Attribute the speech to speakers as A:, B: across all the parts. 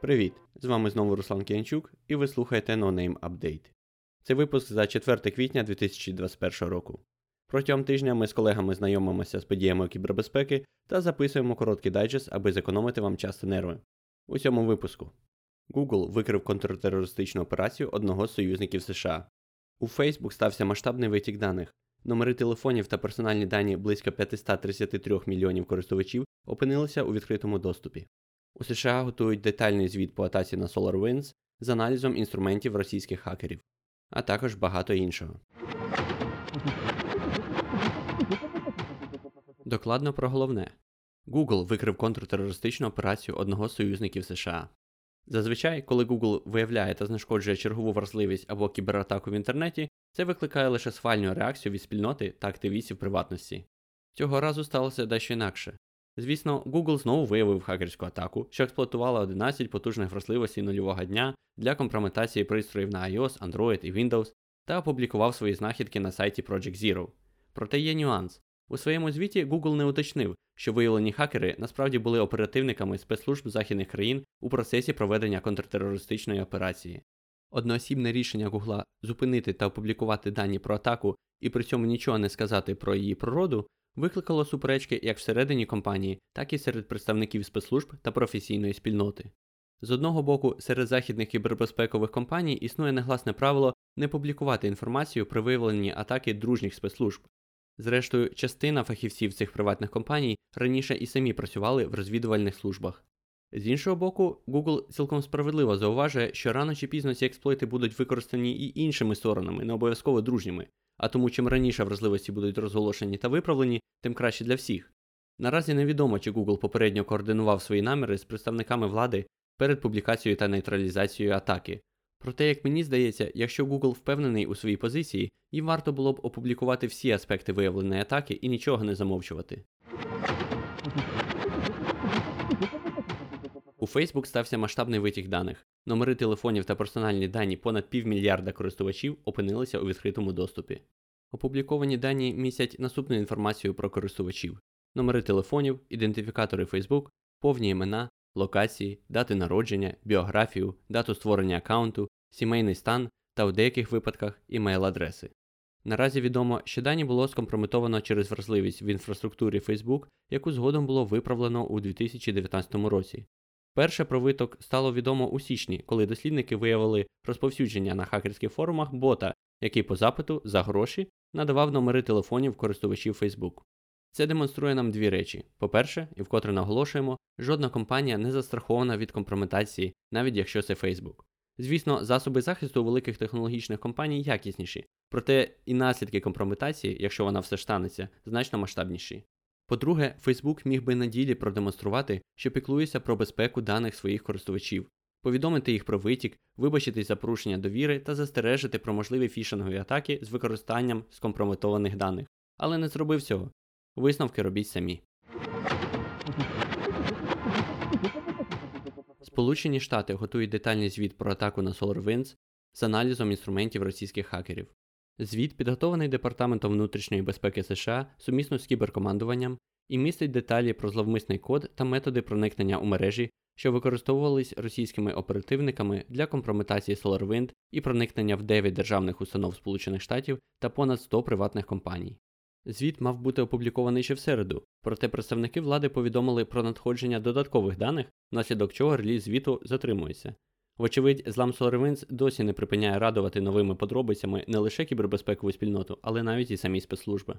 A: Привіт! З вами знову Руслан Кіянчук і ви слухаєте No Name Update. Це випуск за 4 квітня 2021 року. Протягом тижня ми з колегами знайомимося з подіями кібербезпеки та записуємо короткий дайджест, аби зекономити вам час та нерви. У цьому випуску Google викрив контртерористичну операцію одного з союзників США. У Facebook стався масштабний витік даних. Номери телефонів та персональні дані близько 533 мільйонів користувачів опинилися у відкритому доступі. У США готують детальний звіт по атаці на SolarWinds з аналізом інструментів російських хакерів, а також багато іншого. Докладно про головне. Google викрив контртерористичну операцію одного з союзників США. Зазвичай, коли Google виявляє та знешкоджує чергову вразливість або кібератаку в інтернеті, це викликає лише схвальну реакцію від спільноти та активістів приватності. Цього разу сталося дещо інакше. Звісно, Google знову виявив хакерську атаку, що експлуатувала 11 потужних вразливостей нульового дня для компрометації пристроїв на iOS, Android і Windows та опублікував свої знахідки на сайті Project Zero. Проте є нюанс. У своєму звіті Google не уточнив, що виявлені хакери насправді були оперативниками спецслужб західних країн у процесі проведення контртерористичної операції. Одноосібне рішення Google зупинити та опублікувати дані про атаку і при цьому нічого не сказати про її природу викликало суперечки як всередині компанії, так і серед представників спецслужб та професійної спільноти. З одного боку, серед західних кібербезпекових компаній існує негласне правило не публікувати інформацію про виявлені атаки дружніх спецслужб. Зрештою, частина фахівців цих приватних компаній раніше і самі працювали в розвідувальних службах. З іншого боку, Google цілком справедливо зауважує, що рано чи пізно ці експлойти будуть використані і іншими сторонами, не обов'язково дружніми, а тому чим раніше вразливості будуть розголошені та виправлені, тим краще для всіх. Наразі невідомо, чи Google попередньо координував свої наміри з представниками влади перед публікацією та нейтралізацією атаки. Проте, як мені здається, якщо Google впевнений у своїй позиції, їм варто було б опублікувати всі аспекти виявленої атаки і нічого не замовчувати. У Facebook стався масштабний витік даних. Номери телефонів та персональні дані понад півмільярда користувачів опинилися у відкритому доступі. Опубліковані дані містять наступну інформацію про користувачів: номери телефонів, ідентифікатори Facebook, повні імена, локації, дати народження, біографію, дату створення аккаунту, сімейний стан та у деяких випадках імейл-адреси. Наразі відомо, що дані було скомпрометовано через вразливість в інфраструктурі Facebook, яку згодом було виправлено у 2019 році. Перше про виток стало відомо у січні, коли дослідники виявили розповсюдження на хакерських форумах бота, який по запиту за гроші надавав номери телефонів користувачів Facebook. Це демонструє нам дві речі: по-перше, і вкотре наголошуємо, жодна компанія не застрахована від компрометації, навіть якщо це Facebook. Звісно, засоби захисту у великих технологічних компаній якісніші, проте і наслідки компрометації, якщо вона все ж станеться, значно масштабніші. По-друге, Facebook міг би на ділі продемонструвати, що піклується про безпеку даних своїх користувачів, повідомити їх про витік, вибачитись за порушення довіри та застережити про можливі фішингові атаки з використанням скомпрометованих даних, але не зробив цього. Висновки робіть самі. Сполучені Штати готують детальний звіт про атаку на SolarWinds з аналізом інструментів російських хакерів. Звіт підготований Департаментом внутрішньої безпеки США сумісно з кіберкомандуванням і містить деталі про зловмисний код та методи проникнення у мережі, що використовувались російськими оперативниками для компрометації SolarWind і проникнення в 9 державних установ Сполучених Штатів та понад 100 приватних компаній. Звіт мав бути опублікований ще в середу, проте представники влади повідомили про надходження додаткових даних, внаслідок чого реліз звіту затримується. Вочевидь, злам SolarWinds досі не припиняє радувати новими подробицями не лише кібербезпекову спільноту, але навіть і самі спецслужби.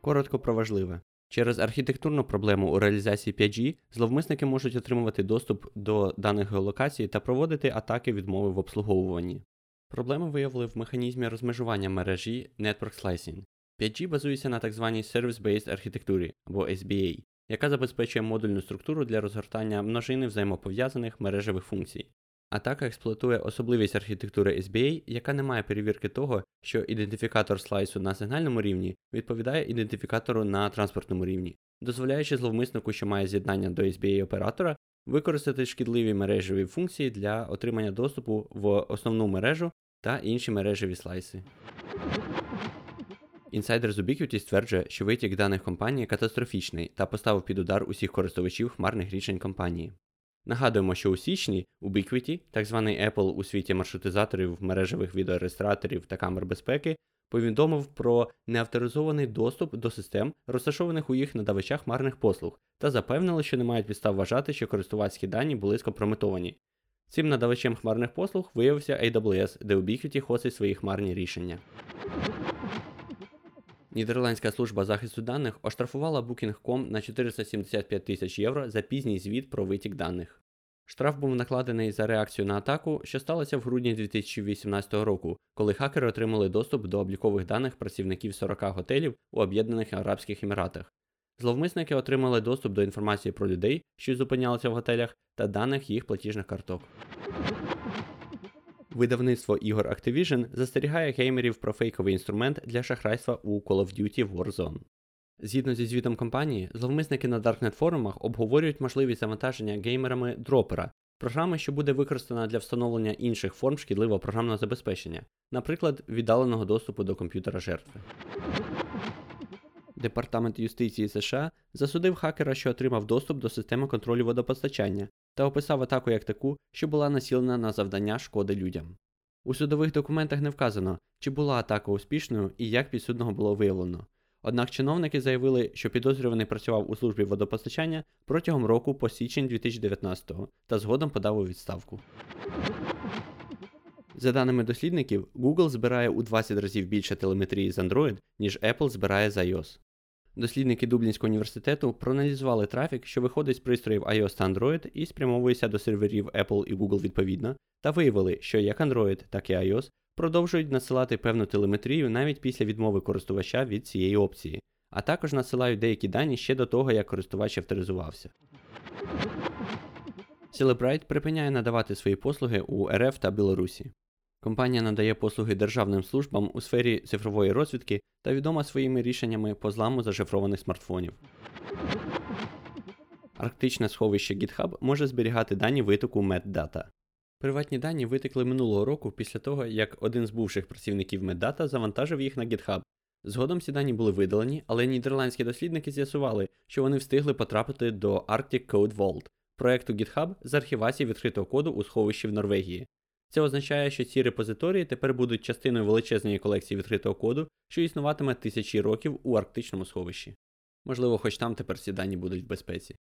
A: Коротко про важливе. Через архітектурну проблему у реалізації 5G зловмисники можуть отримувати доступ до даних геолокацій та проводити атаки відмови в обслуговуванні. Проблему виявили в механізмі розмежування мережі Network Slicing. 5G базується на так званій Service-Based архітектурі або SBA, яка забезпечує модульну структуру для розгортання множини взаємопов'язаних мережевих функцій. Атака експлуатує особливість архітектури SBA, яка не має перевірки того, що ідентифікатор слайсу на сигнальному рівні відповідає ідентифікатору на транспортному рівні, дозволяючи зловмиснику, що має з'єднання до SBA оператора, використати шкідливі мережеві функції для отримання доступу в основну мережу та інші мережеві слайси. Інсайдер з Ubiquiti стверджує, що витік даних компанії катастрофічний та поставив під удар усіх користувачів хмарних рішень компанії. Нагадуємо, що у січні Ubiquiti, так званий Apple у світі маршрутизаторів, мережевих відеореєстраторів та камер безпеки, повідомив про неавторизований доступ до систем, розташованих у їх надавачах хмарних послуг, та запевнили, що не мають підстав вважати, що користувацькі дані були скомпрометовані. Цим надавачем хмарних послуг виявився AWS, де Ubiquiti хостить свої хмарні рішення. Нідерландська служба захисту даних оштрафувала Booking.com на 475 тисяч євро за пізній звіт про витік даних. Штраф був накладений за реакцію на атаку, що сталося в грудні 2018 року, коли хакери отримали доступ до облікових даних працівників 40 готелів у Об'єднаних Арабських Еміратах. Зловмисники отримали доступ до інформації про людей, що зупинялися в готелях, та даних їх платіжних карток. Видавництво ігор Activision застерігає геймерів про фейковий інструмент для шахрайства у Call of Duty Warzone. Згідно зі звітом компанії, зловмисники на Darknet форумах обговорюють можливість завантаження геймерами дропера, програми, що буде використана для встановлення інших форм шкідливого програмного забезпечення, наприклад, віддаленого доступу до комп'ютера жертви. Департамент юстиції США засудив хакера, що отримав доступ до системи контролю водопостачання, та описав атаку як таку, що була націлена на завдання шкоди людям. У судових документах не вказано, чи була атака успішною і як підсудного було виявлено. Однак чиновники заявили, що підозрюваний працював у службі водопостачання протягом року по січень 2019-го та згодом подав у відставку. За даними дослідників, Google збирає у 20 разів більше телеметрії з Android, ніж Apple збирає з iOS. Дослідники Дублінського університету проаналізували трафік, що виходить з пристроїв iOS та Android і спрямовується до серверів Apple і Google відповідно, та виявили, що як Android, так і iOS продовжують надсилати певну телеметрію навіть після відмови користувача від цієї опції, а також надсилають деякі дані ще до того, як користувач авторизувався. Celebrite припиняє надавати свої послуги у РФ та Білорусі. Компанія надає послуги державним службам у сфері цифрової розвідки та відома своїми рішеннями по зламу зашифрованих смартфонів. Арктичне сховище GitHub може зберігати дані витоку Metdata. Приватні дані витекли минулого року після того, як один з бувших працівників Metdata завантажив їх на GitHub. Згодом ці дані були видалені, але нідерландські дослідники з'ясували, що вони встигли потрапити до Arctic Code Vault, проекту GitHub з архівації відкритого коду у сховищі в Норвегії. Це означає, що ці репозиторії тепер будуть частиною величезної колекції відкритого коду, що існуватиме тисячі років у арктичному сховищі. Можливо, хоч там тепер ці дані будуть в безпеці.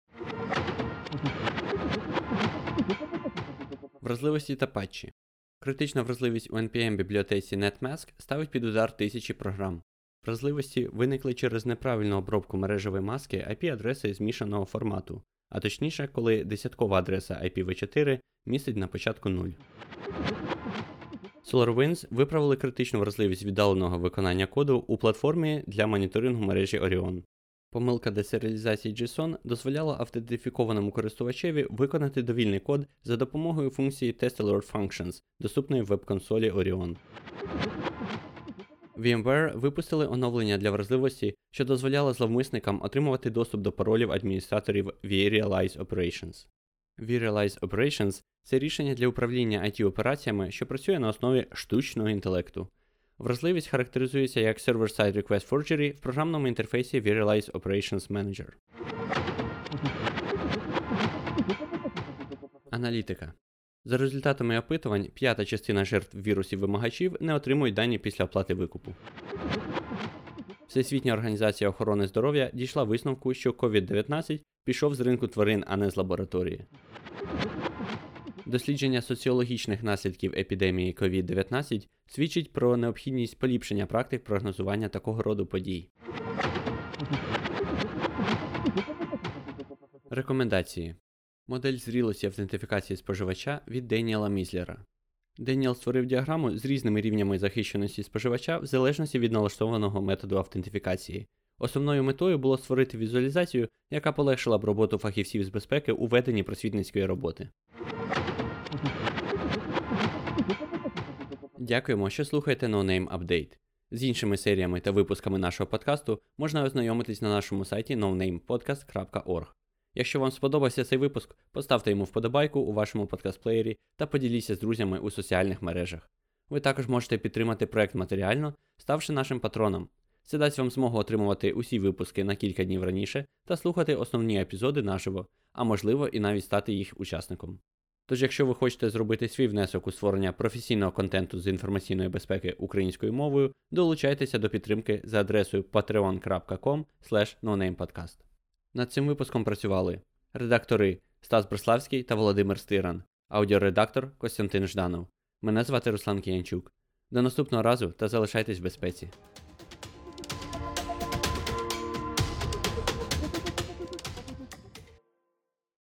A: Вразливості та патчі. Критична вразливість у NPM бібліотеці NetMask ставить під удар тисячі програм. Вразливості виникли через неправильну обробку мережевої маски IP-адреси змішаного формату, а точніше, коли десяткова адреса IPv4 містить на початку 0. SolarWinds виправили критичну вразливість віддаленого виконання коду у платформі для моніторингу мережі Orion. Помилка десеріалізації JSON дозволяла автентифікованому користувачеві виконати довільний код за допомогою функції TestAlertFunctions, доступної в веб-консолі Orion. VMware випустили оновлення для вразливості, що дозволяло зловмисникам отримувати доступ до паролів адміністраторів vRealize Operations. vRealize Operations це рішення для управління IT-операціями, що працює на основі штучного інтелекту. Вразливість характеризується як Server-Side Request Forgery в програмному інтерфейсі vRealize Operations Manager. Аналітика. За результатами опитувань, п'ята частина жертв вірусів вимагачів не отримують дані після оплати викупу. Всесвітня організація охорони здоров'я дійшла висновку, що COVID-19 пішов з ринку тварин, а не з лабораторії. Дослідження соціологічних наслідків епідемії COVID-19 свідчить про необхідність поліпшення практик прогнозування такого роду подій. Рекомендації Модель зрілості автентифікації споживача від Деніела Мізлера. Деніел створив діаграму з різними рівнями захищеності споживача в залежності від налаштованого методу автентифікації. Основною метою було створити візуалізацію, яка полегшила б роботу фахівців з безпеки у веденні просвітницької роботи. Дякуємо, що слухаєте No Name Update. З іншими серіями та випусками нашого подкасту можна ознайомитись на нашому сайті nonamepodcast.org. Якщо вам сподобався цей випуск, поставте йому вподобайку у вашому подкаст-плеєрі та поділіться з друзями у соціальних мережах. Ви також можете підтримати проект матеріально, ставши нашим патроном. Це дасть вам змогу отримувати усі випуски на кілька днів раніше та слухати основні епізоди наживо, а можливо і навіть стати їх учасником. Тож, якщо ви хочете зробити свій внесок у створення професійного контенту з інформаційної безпеки українською мовою, долучайтеся до підтримки за адресою patreon.com. Над цим випуском працювали редактори Стас Бриславський та Володимир Стиран, аудіоредактор Костянтин Жданов. Мене звати Руслан Киянчук. До наступного разу та залишайтесь в безпеці.